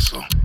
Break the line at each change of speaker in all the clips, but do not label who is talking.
Basil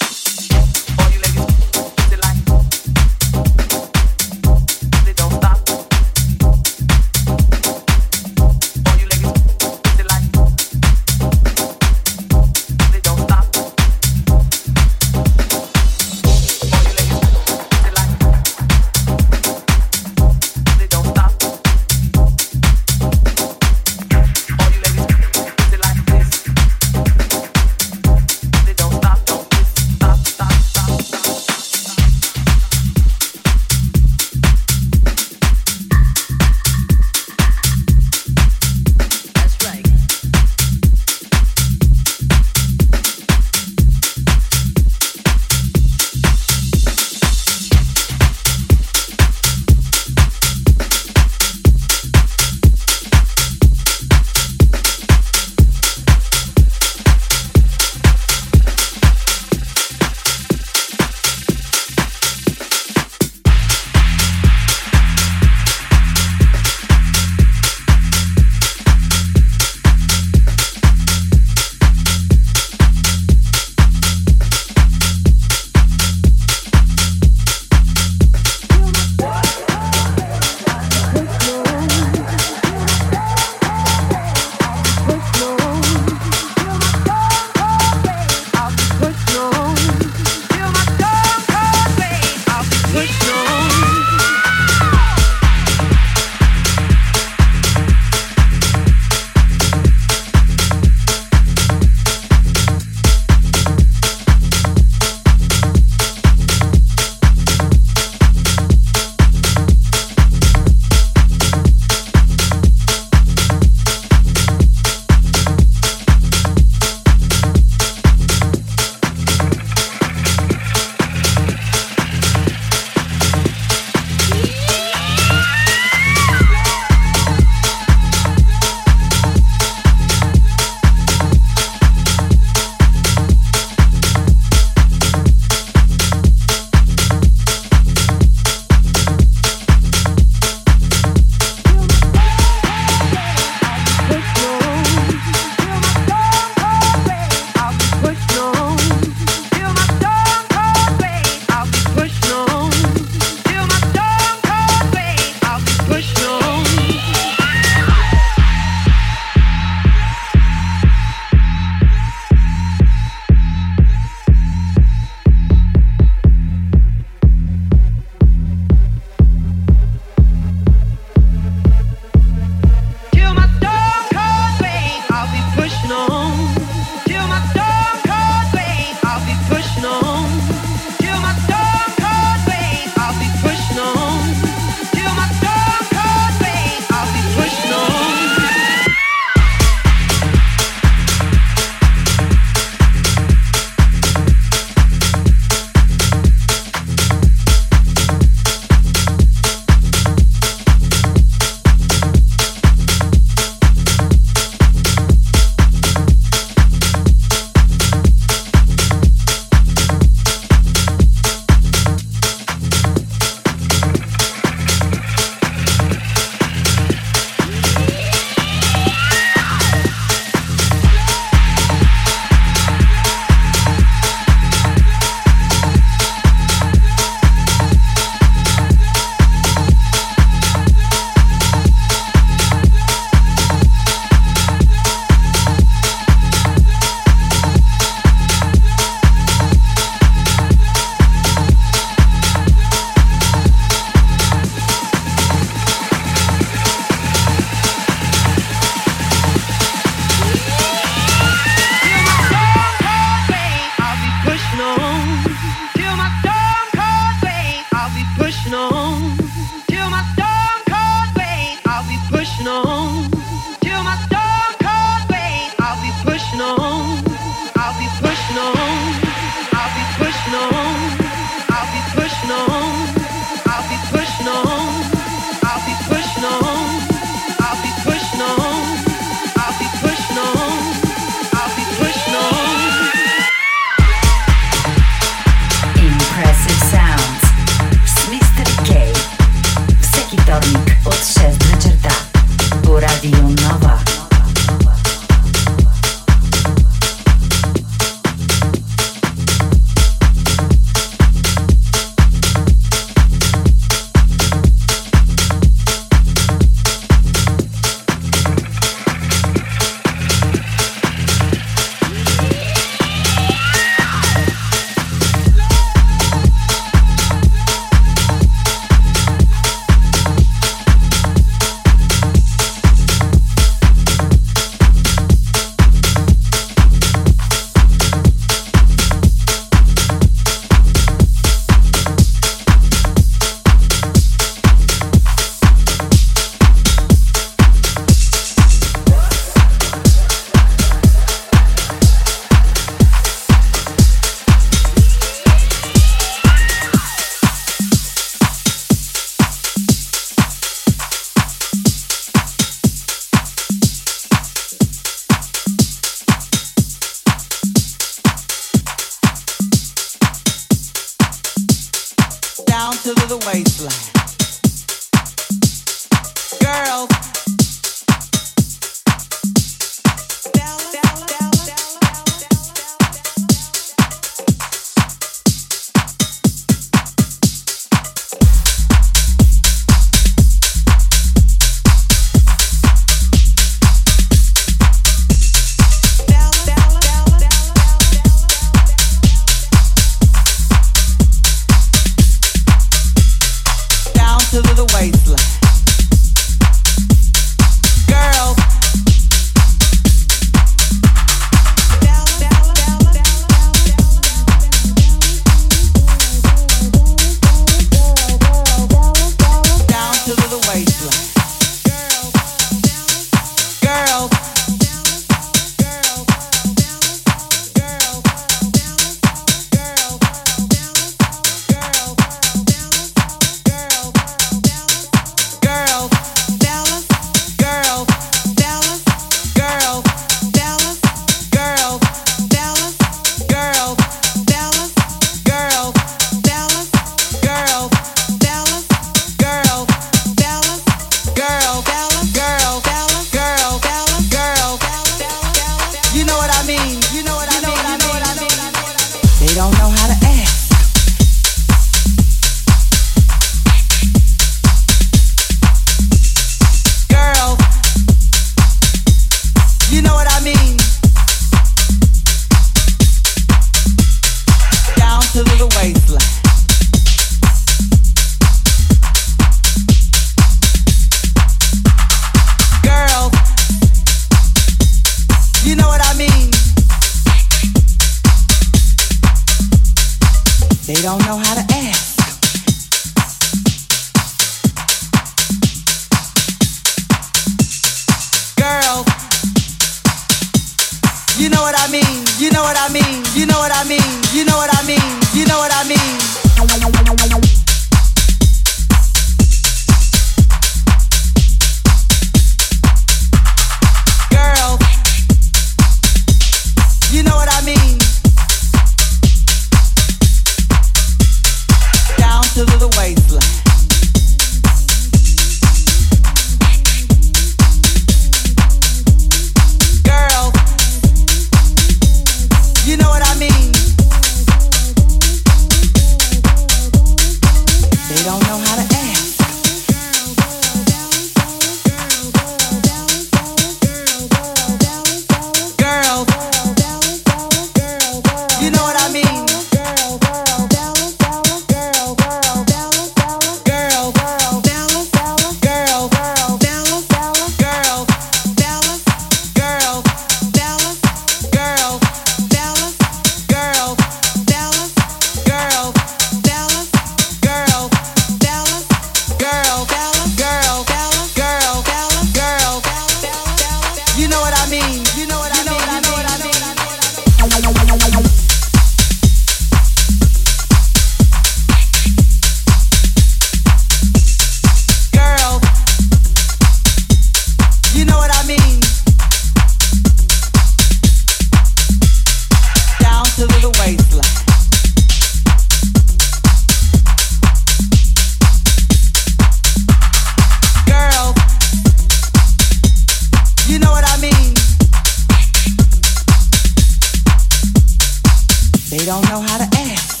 They don't know how to ask.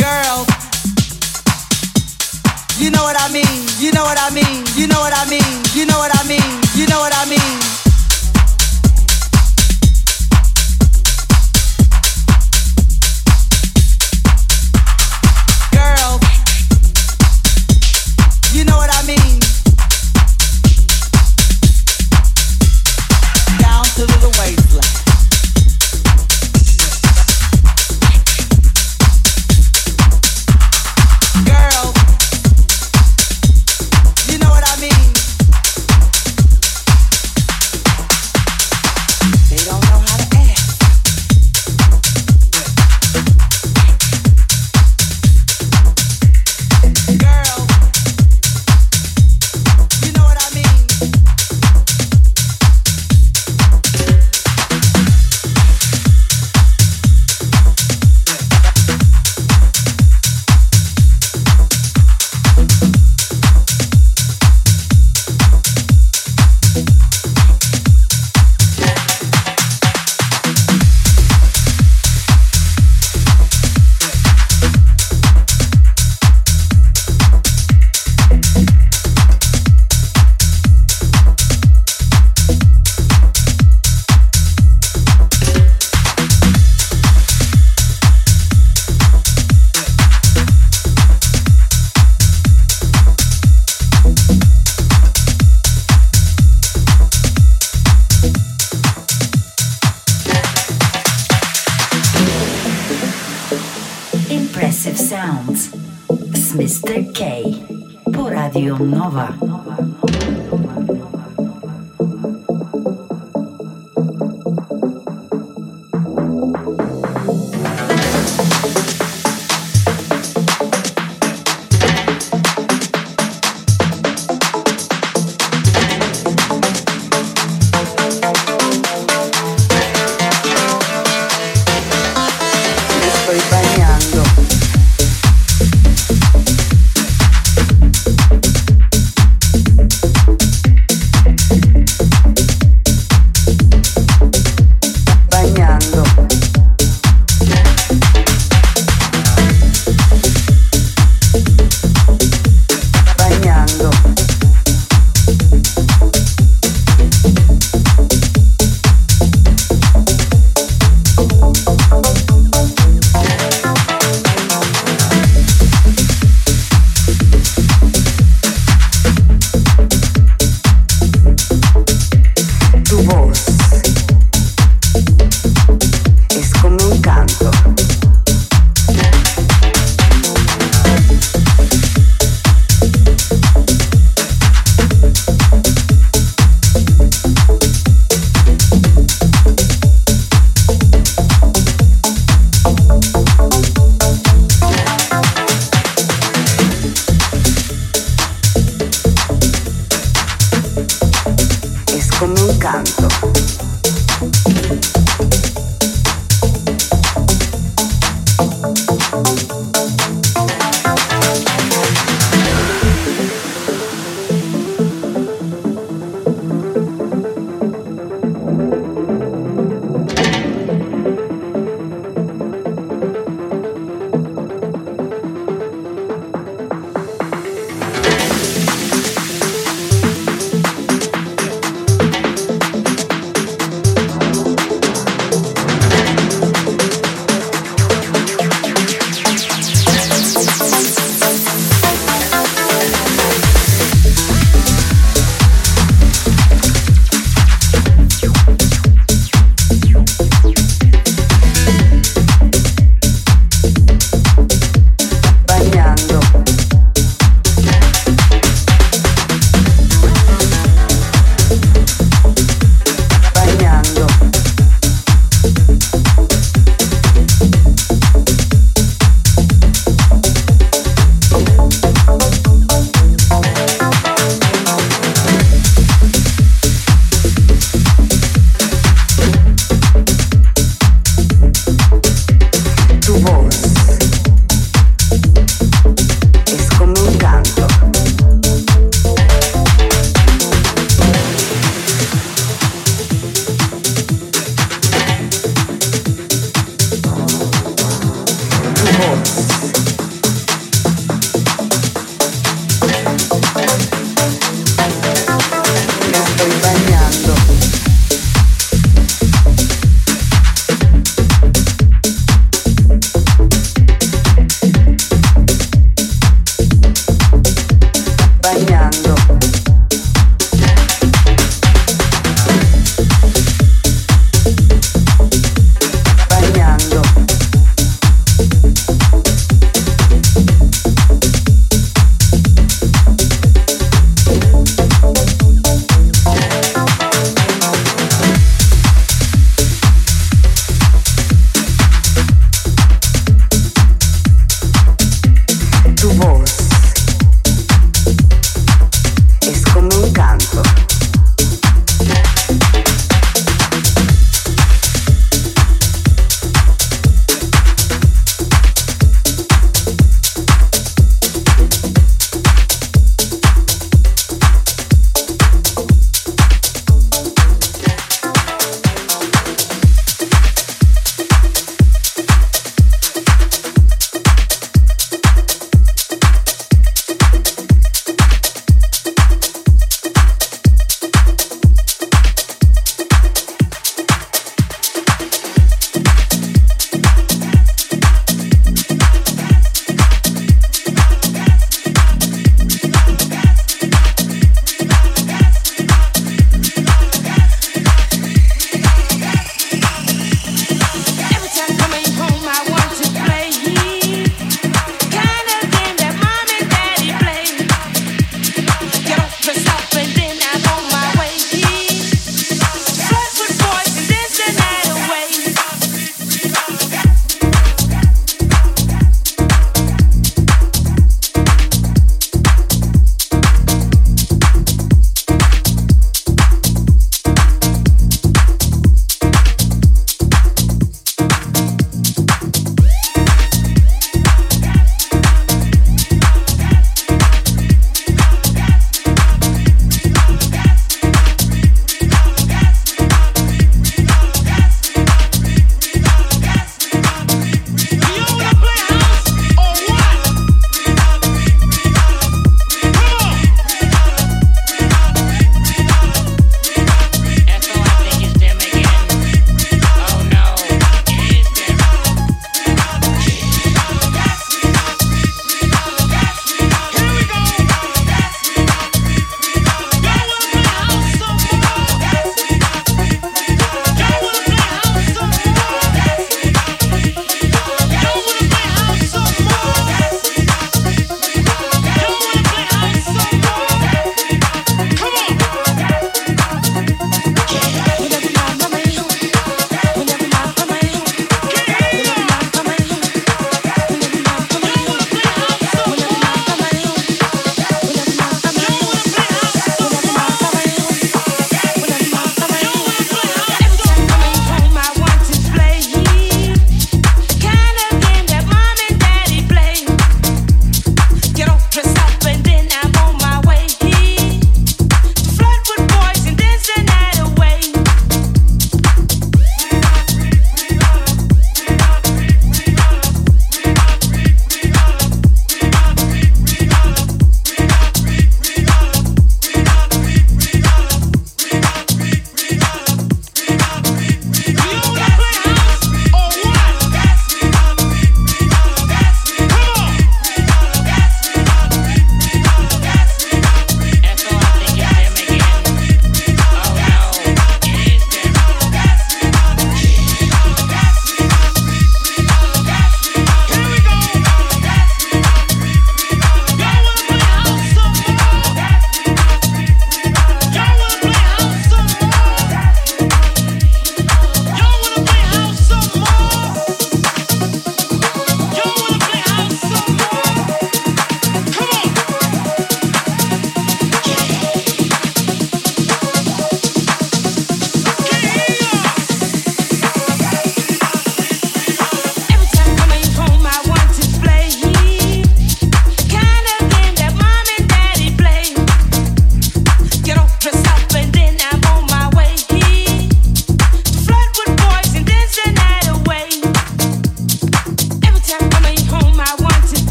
Girls, you know what I mean. You know what I mean. You know what I mean. You know what I mean. You know what I mean.
Mr. K. Po Radio Nova.